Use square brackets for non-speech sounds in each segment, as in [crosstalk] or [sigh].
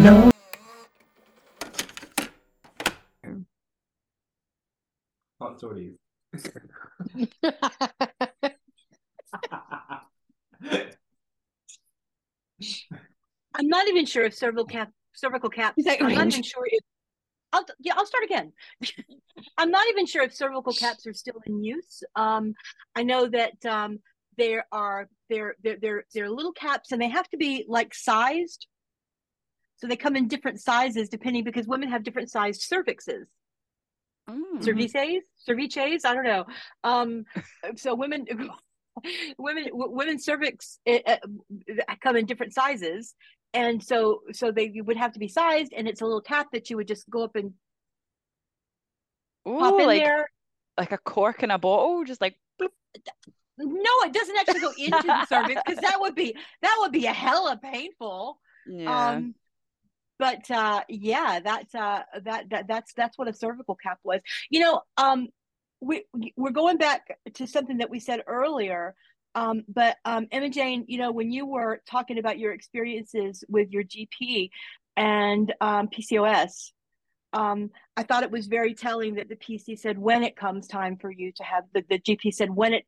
No. Hot stories. [laughs] I'm not even sure if cervical cap cervical caps. Is that I'm not even sure if I'll yeah, I'll start again. [laughs] I'm not even sure if cervical caps are still in use. Um, I know that um, there are they're they're they're they're little caps and they have to be like sized. So they come in different sizes depending because women have different sized cervixes. Mm. cervices cervices i don't know um so women [laughs] women w- women's cervix uh, uh, come in different sizes and so so they would have to be sized and it's a little cap that you would just go up and pop in like there like a cork in a bottle, just like bloop. no it doesn't actually go into the cervix because that would be that would be a hella painful [laughs] yeah. um but uh yeah that's uh that, that that's that's what a cervical cap was. You know um we we're going back to something that we said earlier um but um emma jane you know when you were talking about your experiences with your gp and um pcos um i thought it was very telling that the pc said when it comes time for you to have the, the gp said when it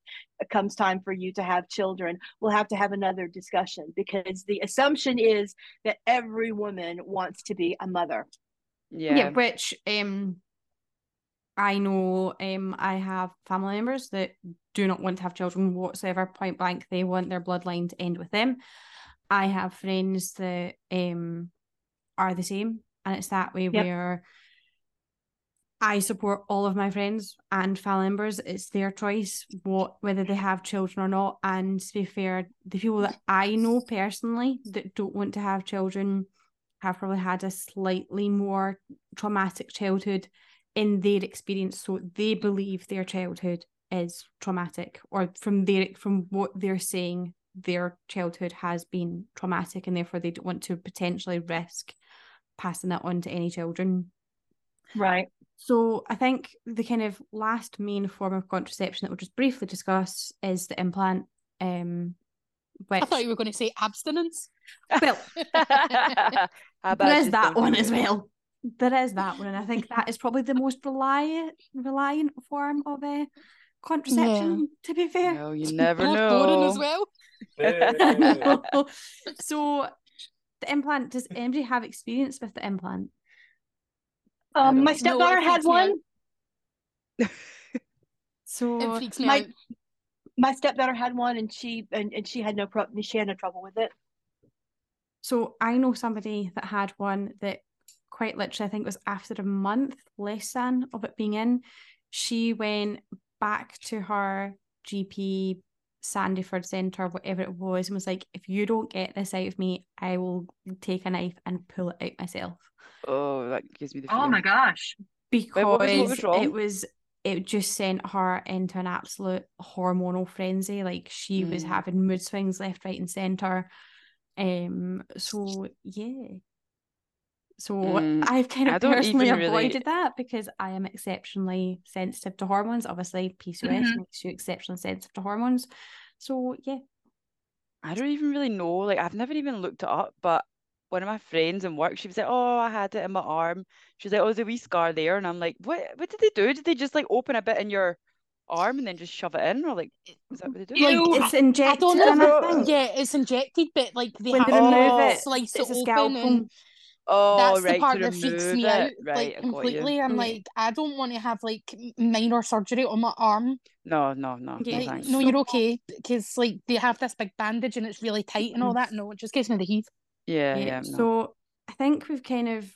comes time for you to have children we'll have to have another discussion because the assumption is that every woman wants to be a mother yeah. yeah, which um I know um I have family members that do not want to have children whatsoever, point blank. They want their bloodline to end with them. I have friends that um are the same, and it's that way Yep. where I support all of my friends and family members. It's their choice what whether they have children or not. And to be fair, the people that I know personally that don't want to have children have probably had a slightly more traumatic childhood in their experience. So they believe their childhood is traumatic, or from their from what they're saying, their childhood has been traumatic, and therefore they don't want to potentially risk passing that on to any children. right So I think the kind of last main form of contraception that we'll just briefly discuss is the implant. Um, which I thought you were going to say abstinence. well, [laughs] How about there is that one as well. There is that one, and I think that is probably the most reliant reliant form of a contraception. To be fair, Well, you [laughs] never know. as well. [laughs] so the implant. Does anybody have experience with the implant? um my stepdaughter it had freaks me out. one [laughs] So It freaks me my- out. my stepdaughter had one and she and, and she had no problem she had no trouble with it So I know somebody that had one that quite literally, I think it was after a month less than of it being in, she went back to her GP Sandyford Centre, whatever it was, and was like, if you don't get this out of me, I will take a knife and pull it out myself. Oh, that gives me the oh my gosh Because what was- what was it was it just sent her into an absolute hormonal frenzy. Like she was Mm. having mood swings left, right, and centre. Um so yeah. So Mm, I've kind of personally even really- avoided that because I am exceptionally sensitive to hormones. Obviously, PCOS Mhm. makes you exceptionally sensitive to hormones. So yeah. I don't even really know. Like, I've never even looked it up, but one of my friends in work, she was like, "Oh, I had it in my arm." She was like, "Oh, there's a wee scar there," and I'm like, "What? What did they do? Did they just like open a bit in your arm and then just shove it in, or like, is that what they do?" Like, Ew. It's I injected don't know. Yeah, it's injected, but like they When have they to remove Oh, it, slice it's it a open, scalpel. and Oh, that's right, the part that freaks me it. out. Right, like I got you. completely. I'm Yeah. like, I don't want to have like minor surgery on my arm. No, no, no, Yeah, no no, you're okay because like they have this big bandage and it's really tight and all mm-hmm. that. No, it just gives me the heave. Yeah, Yeah, yeah, no. So I think we've kind of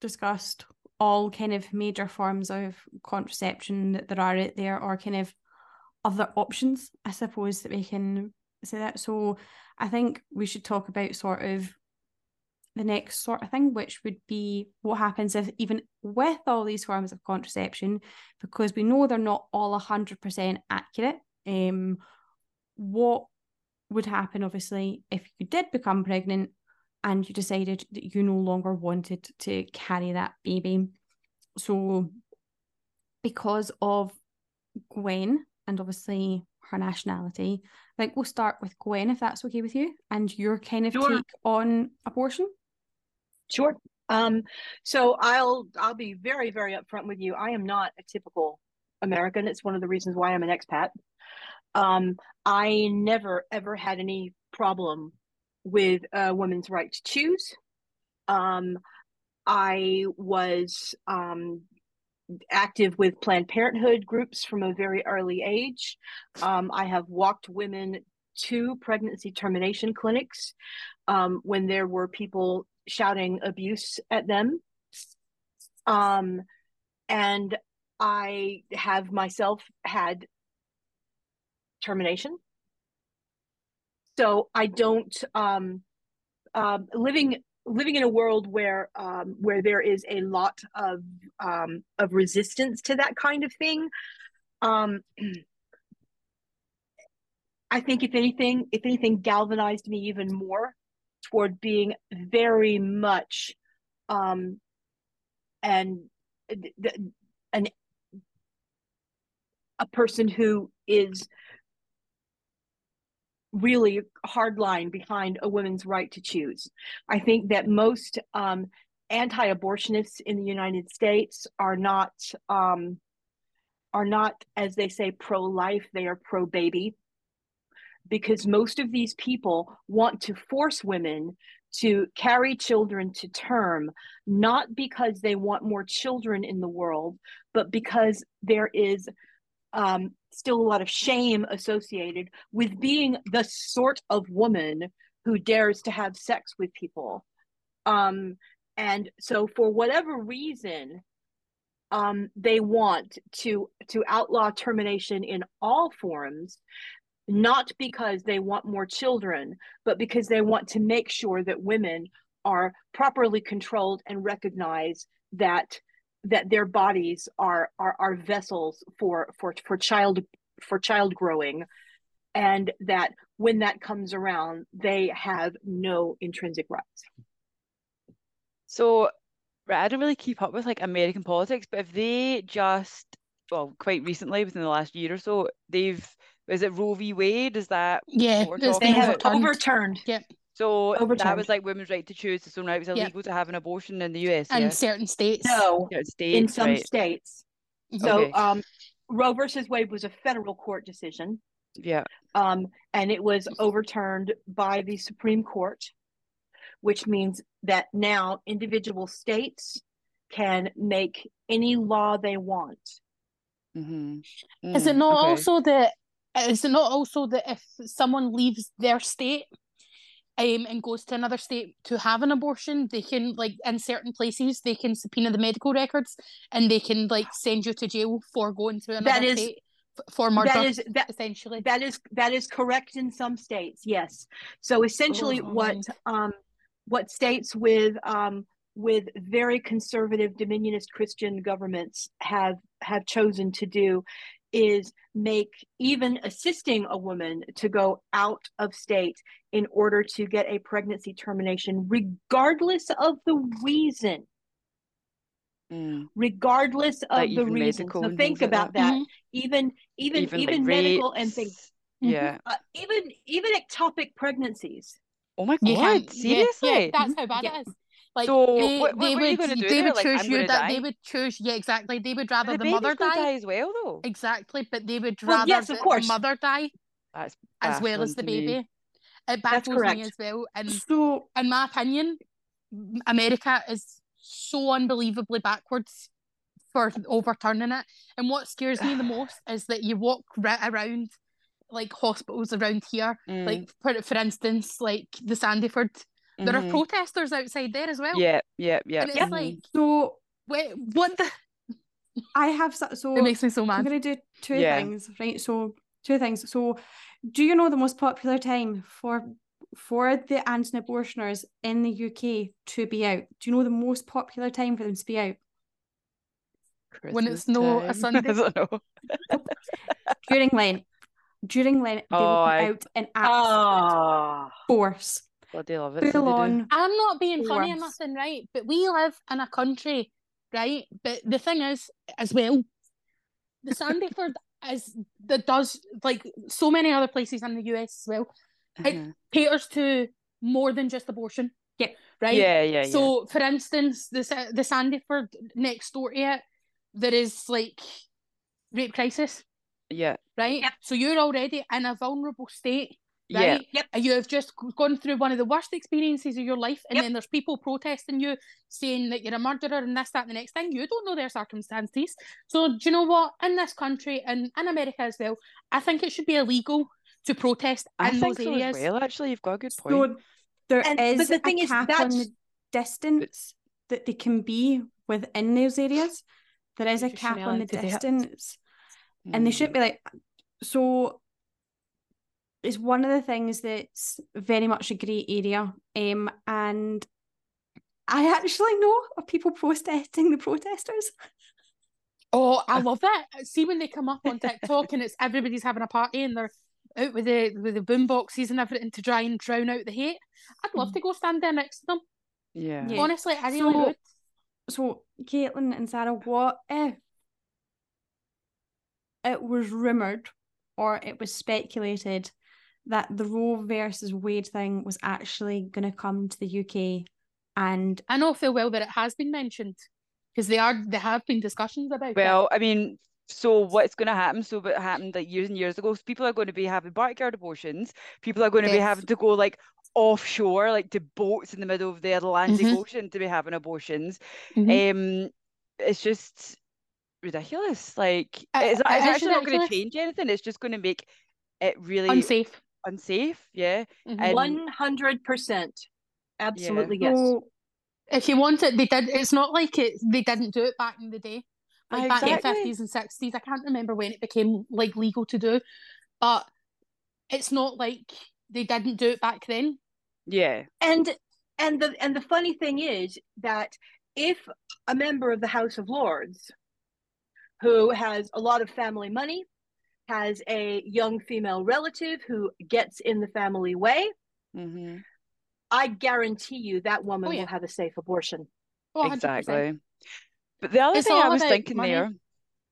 discussed all kind of major forms of contraception that there are out there, or kind of other options, I suppose, that we can say that. So I think we should talk about sort of the next sort of thing, which would be what happens if even with all these forms of contraception, because we know they're not all hundred percent accurate. Um, what would happen, obviously, if you did become pregnant and you decided that you no longer wanted to carry that baby. So, because of Gwen and obviously her nationality, I think we'll start with Gwen if that's okay with you and your kind of Sure. take on abortion. Sure. Um, so I'll I'll be very very upfront with you. I am not a typical American. It's one of the reasons why I'm an expat. Um, I never ever had any problem with a women's right to choose. Um, I was um, active with Planned Parenthood groups from a very early age. Um, I have walked women to pregnancy termination clinics um, when there were people shouting abuse at them. Um, and I have myself had termination. So I don't um, um, living living in a world where um, where there is a lot of um, of resistance to that kind of thing. Um, [clears throat] I think if anything, if anything, galvanized me even more toward being very much um, and an a person who is really hard line behind a woman's right to choose. I think that most um, anti-abortionists in the United States are not um, are not, as they say, pro-life. They are pro-baby, because most of these people want to force women to carry children to term, not because they want more children in the world, but because there is um, still a lot of shame associated with being the sort of woman who dares to have sex with people. Um, and so, for whatever reason, um, they want to to outlaw termination in all forms, not because they want more children, but because they want to make sure that women are properly controlled and recognize that that their bodies are are, are vessels for for for child for child growing and that when that comes around they have no intrinsic rights. So right, I don't really keep up with like American politics, but if they just well, quite recently, within the last year or so, they've is it Roe v. Wade? Is that yeah? They have overturned. overturned. Yep. So overturned. that was like women's right to choose. So now it was illegal yep. to have an abortion in the US. And yeah? certain states. No, certain states, in some right. states. So okay. um, Roe versus Wade was a federal court decision. Yeah. Um, and it was overturned by the Supreme Court, which means that now individual states can make any law they want. Mm-hmm. Mm, is it not okay. also that? Is it not also that if someone leaves their state um, and goes to another state to have an abortion, they can like in certain places they can subpoena the medical records and they can like send you to jail for going to another that is, state for murder. That is that essentially that is that is correct in some states. Yes. So essentially, oh, what um what states with um with very conservative dominionist Christian governments have have chosen to do is make even assisting a woman to go out of state in order to get a pregnancy termination, regardless of the reason. Mm. Regardless of like the reason. So think about like that. that. Mm-hmm. Even even even, even like medical and things. Yeah. Uh, even even ectopic pregnancies. Oh my god! Seriously? Yeah, yeah, that's how bad yeah. it is. Like so they, what, what they would they would like, choose you that die? they would choose yeah exactly they would rather the, the, mother die. die. as well though exactly but they would well, rather yes, of course. the mother die That's as well as the baby me. it baffles me as well and so in my opinion America is so unbelievably backwards for overturning it and what scares me the [sighs] most is that you walk right around like hospitals around here mm. like for, for instance like the Sandyford there Mhm. are protesters outside there as well. yeah yeah yeah And it's Yeah. like, So wait, what the? [laughs] I have so, so It makes me so mad. I'm gonna do two Yeah. things, right? So two things. So do you know the most popular time for for the anti-abortioners in the UK to be out? Do you know the most popular time for them to be out? When it's Christmas no a. [laughs] Sunday. I don't know. During Lent. During Lent, they Oh, will be I- out in absolute Ah, force. Bloody love it. Full on I'm not being funny or nothing, right? But we live in a country, right? But the thing is, as well, the Sandyford [laughs] is that does like so many other places in the US as well. It Uh-huh. caters to more than just abortion. Yeah. right? Yeah, yeah, yeah. So, for instance, the Sa- the Sandyford next door to it, there is like rape crisis, Yeah. right? Yep. So you're already in a vulnerable state, Yeah. Yep. And you have just gone through one of the worst experiences of your life, and Yep. then there's people protesting you, saying that you're a murderer and this, that, and the next thing. You don't know their circumstances. So do you know what? In this country and in America as well, I think it should be illegal to protest I in think those so areas. as well. Actually, you've got a good point. So there And- is but the thing a is, cap on that's- the distance that they can be within those areas. There is a cap on the allowed to distance, and they mm. shouldn't be like so. It's one of the things that's very much a grey area, um, and I actually know of people protesting the protesters. Oh, I [laughs] love that. See when they come up on TikTok and it's everybody's having a party and they're out with the with the boom boxes and everything to try and drown out the hate. I'd love to go stand there next to them. Yeah. Yeah. Honestly, I really So- would. So, Caitlin and Sara, what if it was rumoured or it was speculated that the Roe versus Wade thing was actually going to come to the UK and I know full well that it has been mentioned because they are there have been discussions about it. Well, I mean, so what's going to happen? So what happened like years and years ago? is people are going to be having backyard abortions. People are going to be having to go like offshore, like to boats in the middle of the Atlantic Mhm. Ocean to be having abortions. Mhm. Um, it's just ridiculous. Like Uh, it's, it it's is actually not going to change anything. It's just going to make it really unsafe. Unsafe. Yeah. Mhm. One hundred percent. Absolutely yes. so if you want it, they did. It's not like it. They didn't do it back in the day, like back in the fifties and sixties. I can't remember when it became like legal to do, but it's not like they didn't do it back then. Yeah. and and the and the funny thing is that if a member of the House of Lords who has a lot of family money has a young female relative who gets in the family way, hmm I guarantee you that woman Oh, yeah. will have a safe abortion. Oh, 100%. Exactly. But the other It's thing I was thinking money. there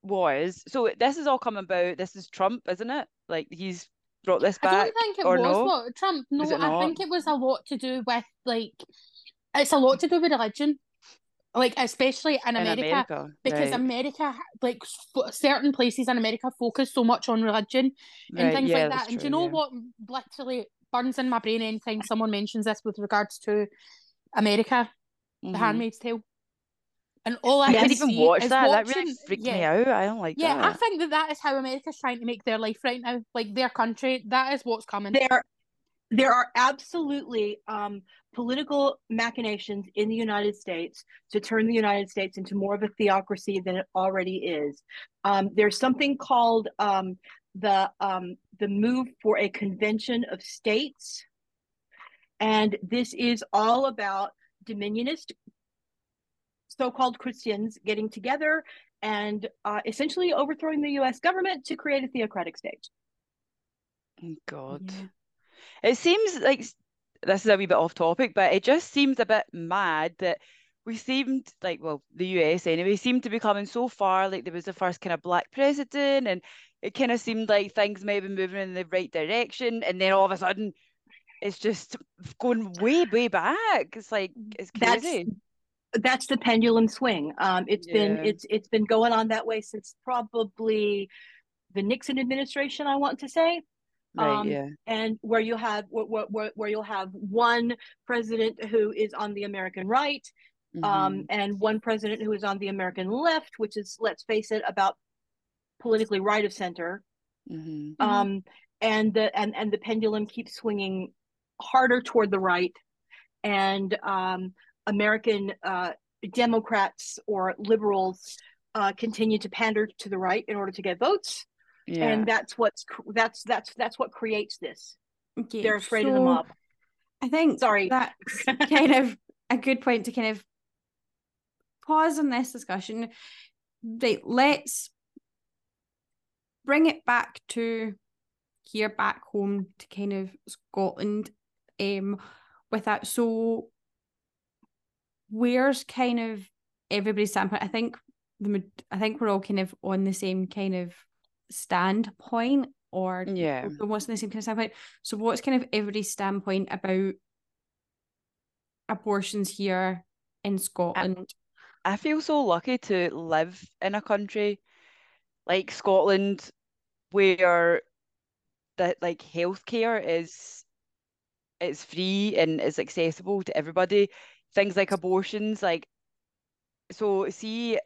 was so this is all come about. This is Trump, isn't it? Like he's brought this back. I don't think it or was no? what Trump. No, I not? think it was a lot to do with like it's a lot to do with religion, like especially in in America, America, because right, America like f- certain places in America focus so much on religion and right, things yeah, like that's that. And do you know yeah. what literally burns in my brain anytime someone mentions this with regards to America, The Mhm. Handmaid's Tale, and all I I Yes. can didn't even see watch is that. That watching, really freaked yeah, me out. I don't like Yeah, I think that that is how America's trying to make their life right now, like their country. That is what's coming. There there are absolutely um, political machinations in the United States to turn the United States into more of a theocracy than it already is. Um, there's something called um, the um, the move for a convention of states, and this is all about dominionist so-called Christians getting together and uh, essentially overthrowing the U.S. government to create a theocratic state. God. Yeah. It seems like s- this is a wee bit off topic, but it just seems a bit mad that we seemed like, well, the US anyway, seemed to be coming so far. Like there was the first kind of black president, and it kind of seemed like things may have been moving in the right direction, and then all of a sudden, it's just going way, way back. It's like it's That's- crazy. that's the pendulum swing. Um, it's been it's it's been going on that way since probably the Nixon administration. I want to say, Right, um, yeah. and where you have where, where, where you'll have one president who is on the American right, um, Mhm. and one president who is on the American left, which is let's face it, about politically right of center. Mhm. Mhm. Um, and the and and the pendulum keeps swinging harder toward the right, and um, American uh, Democrats or liberals uh, continue to pander to the right in order to get votes, Yeah. and that's what's that's that's that's what creates this. Okay, They're afraid of the so mob. I think Sorry. that's [laughs] kind of a good point to kind of pause on this discussion. Right, let's bring it back to here back home to kind of Scotland um with that. So where's kind of everybody's standpoint? I think the I think we're all kind of on the same kind of standpoint or Yeah. almost on the same kind of standpoint. So what's kind of every standpoint about abortions here in Scotland. I feel so lucky to live in a country like Scotland where that like healthcare is it's free and is accessible to everybody. Things like abortions, like so see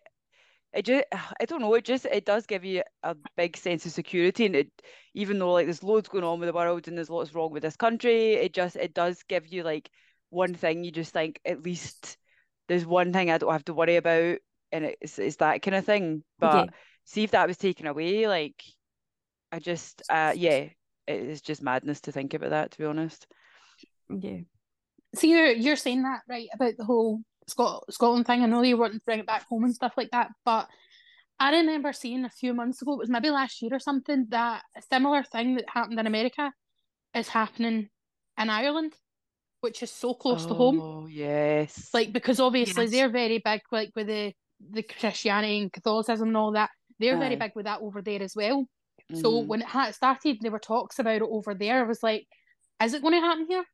it just [sighs] I don't know, it just it does give you a big sense of security and it even though like there's loads going on with the world and there's lots wrong with this country, it just it does give you like one thing you just think at least there's one thing I don't have to worry about and it's it's that kind of thing. But see if that was taken away, like I just uh yeah, it's just madness to think about that to be honest. Yeah. See you're you're saying that right about the whole Scot- Scotland thing. I know you want to bring it back home and stuff like that, but I remember seeing a few months ago, it was maybe last year or something, that a similar thing that happened in America is happening in Ireland, which is so close oh, to home. Oh yes. Like because obviously yes. they're very big, like with the the Christianity and Catholicism and all that. They're Aye. very big with that over there as well. Mm-hmm. So when it had started, there were talks about it over there. I was like, is it going to happen here?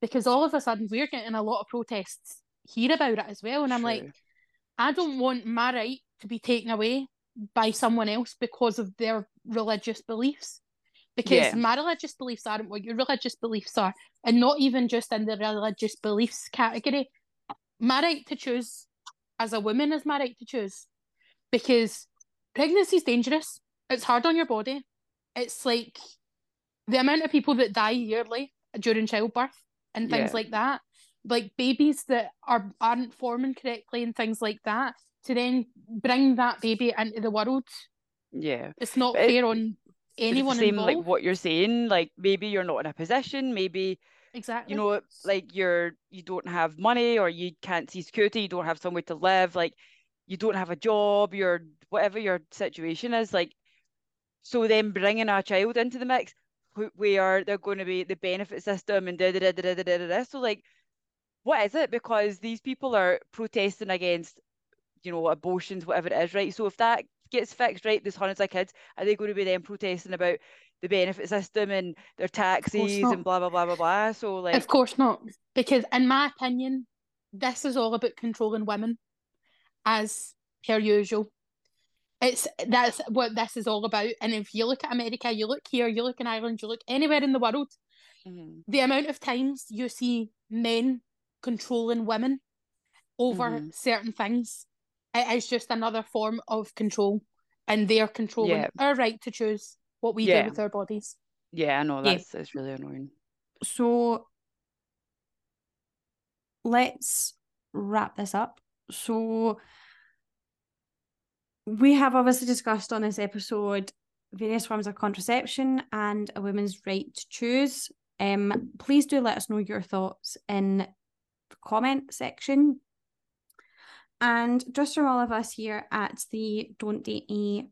Because all of a sudden we're getting a lot of protests here about it as well. And I'm like, I don't want my right to be taken away by someone else because of their religious beliefs. Because Yeah. my religious beliefs aren't what your religious beliefs are. And not even just in the religious beliefs category. My right to choose as a woman is my right to choose. Because pregnancy is dangerous. It's hard on your body. It's like the amount of people that die yearly during childbirth and things Yeah. like that like babies that are aren't forming correctly and things like that to then bring that baby into the world. Yeah. It's not but fair it, on anyone same like what you're saying like maybe you're not in a position maybe exactly. you know like you're you don't have money or you can't see security you don't have somewhere to live like you don't have a job you're whatever your situation is like so then bringing a child into the mix we are they're going to be the benefit system and da da da da da da da so like what is it because these people are protesting against you know abortions whatever it is right so if that gets fixed right there's hundreds of kids are they going to be then protesting about the benefit system and their taxes and blah blah blah blah blah so like Of course not. Because in my opinion, this is all about controlling women as per usual. It's that's what this is all about. And if you look at America, you look here, you look in Ireland, you look anywhere in the world, mhm. the amount of times you see men controlling women over Mhm. certain things, it is just another form of control. And they're controlling Yeah. our right to choose what we Yeah. do with our bodies. Yeah, I know Yeah. that's it's really annoying. So let's wrap this up. So we have obviously discussed on this episode various forms of contraception and a woman's right to choose. Um, please do let us know your thoughts in comment section. And just from all of us here at the Don't Date Me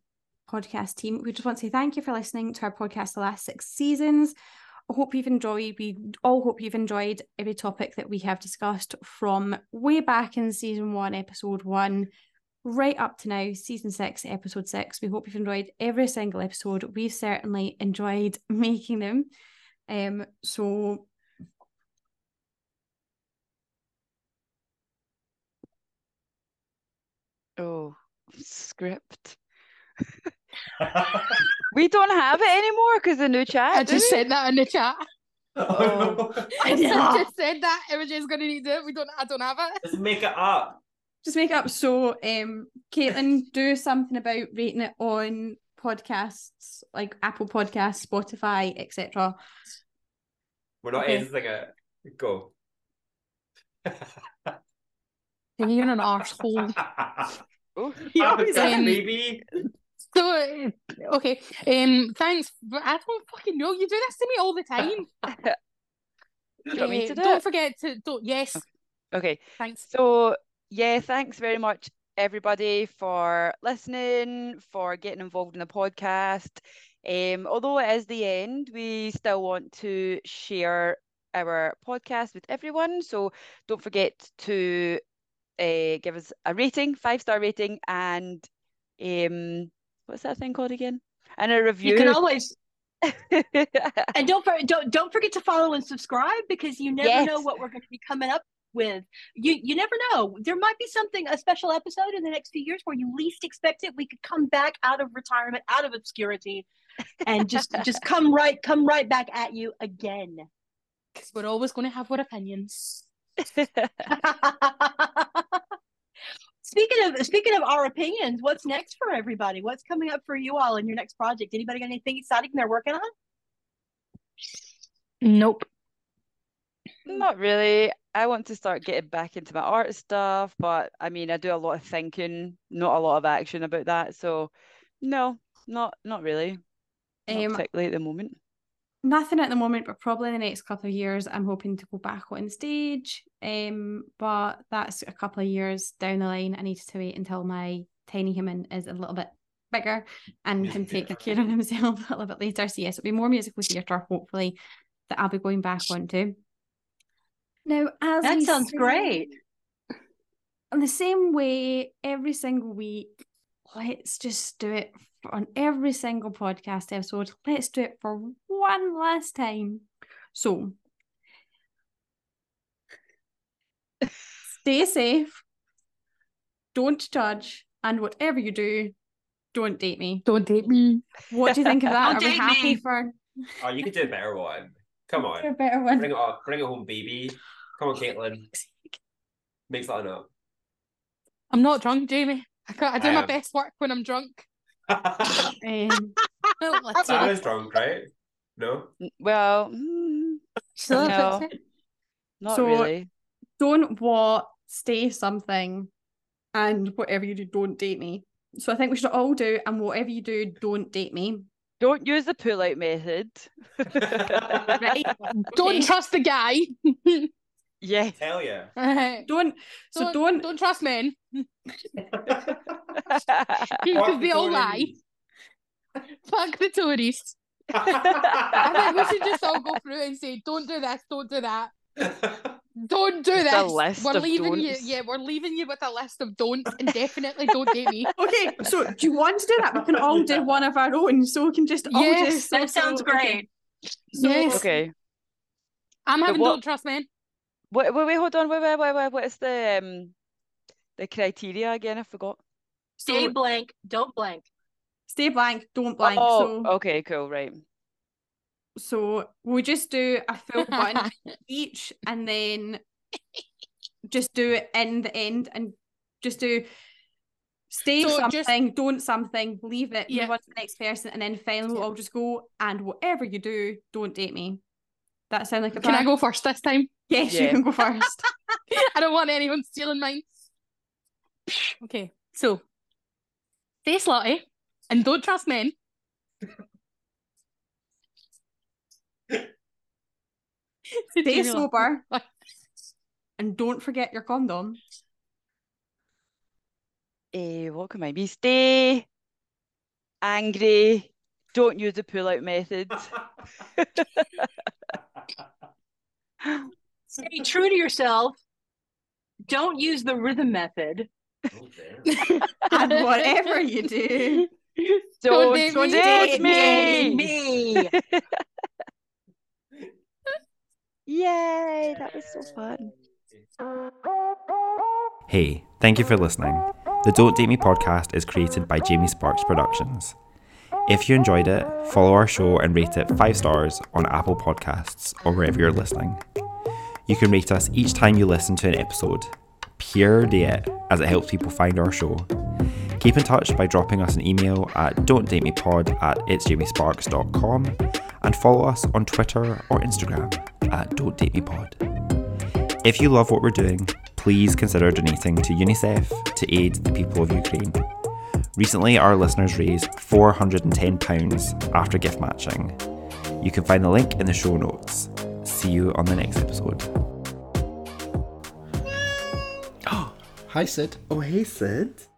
podcast team, we just want to say thank you for listening to our podcast the last six seasons. I hope you've enjoyed. We all hope you've enjoyed every topic that we have discussed from way back in season one, episode one, right up to now, season six, episode six. We hope you've enjoyed every single episode. We've certainly enjoyed [laughs] making them. Um, so Oh, script. [laughs] We don't have it anymore because the new chat. I just we? said that in the chat. oh, [laughs] no. I just said that. Emma Jane's gonna need it. We don't. I don't have it. Let's make it up. just make up. So, um, Caitlin, [laughs] do something about rating it on podcasts like Apple Podcasts, Spotify, etc. We're not Okay. editing it. Go. You're an arsehole. Oh, He always Um, maybe. So uh, okay. Um. Thanks. I don't fucking know. You do this to me all the time. [laughs] do you want me Uh, to do don't it? forget to. Don't. Yes. Okay. Thanks. So yeah, thanks very much everybody for listening, for getting involved in the podcast. Um, although it is the end, we still want to share our podcast with everyone. So don't forget to uh, give us a rating, five star rating, and um, what's that thing called again? And a review. You can always [laughs] and don't for, don't don't forget to follow and subscribe because you never know what we're going to be coming up with. You you never know. There might be something, a special episode in the next few years where you least expect it. We could come back out of retirement, out of obscurity, and just [laughs] just come right come right back at you again. Because we're always going to have our opinions. [laughs] speaking of speaking of our opinions, what's next for everybody? What's coming up for you all in your next project? Anybody got anything exciting they're working on? Nope. Not really. I want to start getting back into my art stuff, but I mean, I do a lot of thinking, not a lot of action about that. So, no, not not really. Not Um, particularly at the moment. Nothing at the moment, but probably in the next couple of years, I'm hoping to go back on stage. Um, but that's a couple of years down the line. I need to wait until my tiny human is a little bit bigger and can take care of [laughs] himself a little bit later. So yes, it'll be more musical theatre, hopefully, that I'll be going back onto. Now, as That sounds say- great. in the same way every single week let's just do it for, on every single podcast episode let's do it for one last time so stay safe don't judge and whatever you do don't date me Don't date me. what do you think of that Don't are we date happy me. for Oh, you could do a better one. Come for a on. better one Bring it up. Bring it home, baby. Come on, Caitlin. Make something up. I'm not drunk, Jamie. I, can't, I do I my am. best work when I'm drunk. Um, Literally. Sara's drunk, right? No? Well, mm, She's a little No. not So- really. don't what stay something and whatever you do don't date me so i think we should all do and whatever you do don't date me Don't use the pull out method. [laughs] right [laughs] Don't trust the guy. [laughs] yes. Hell yeah. don't, don't so don't, don't trust men Fuck because they the all lie. Fuck the Tories. I think we should just all go through and say, don't do this, don't do that, don't do Just a this. list we're of leaving you, yeah, we're leaving you with a list of don'ts and definitely don't date me. [laughs] okay so do you want to do that we can all do one of our own so we can just all do Yes, so- That sounds so- okay. great. So- Yes. okay. I'm having what- don't trust men. Wait, wait, wait, hold on. Wait, wait, wait, wait. What is the um the criteria again? I forgot. Stay So- blank, don't blank. stay blank don't blank oh, so okay, cool, right. so we'll just do a full [laughs] one each and then just do it in the end and just do stay So something, just- don't something, leave it, Yeah. move on to the next person, and then finally we'll all just go and whatever you do, don't date me. That sound like a Can I go first this time? Yes, you can go first. [laughs] I don't want anyone stealing mine. Okay, so stay slutty and don't trust men. [laughs] Stay Jamie sober [laughs] and don't forget your condom. Eh, what can I be? Stay angry. Don't use the pull out method. [laughs] Stay true to yourself. Don't use the rhythm method. Oh. [laughs] And whatever you do, [laughs] Don't date don't me. date me. me. [laughs] Yay, that was so fun. Hey, thank you for listening. The Don't Date Me podcast is created by Jamie Sparks Productions. If you enjoyed it, follow our show and rate it 5 stars on Apple Podcasts or wherever you're listening. You can rate us each time you listen to an episode. Pure it, as it helps people find our show. Keep in touch by dropping us an email at don'tdatemepod at itsjamiesparks.com and follow us on Twitter or Instagram at don'tdatemepod. If you love what we're doing, please consider donating to UNICEF to aid the people of Ukraine. Recently, our listeners raised £410 after gift matching. You can find the link in the show notes. See you on the next episode. Hi, Sid. Oh, hey, Sid.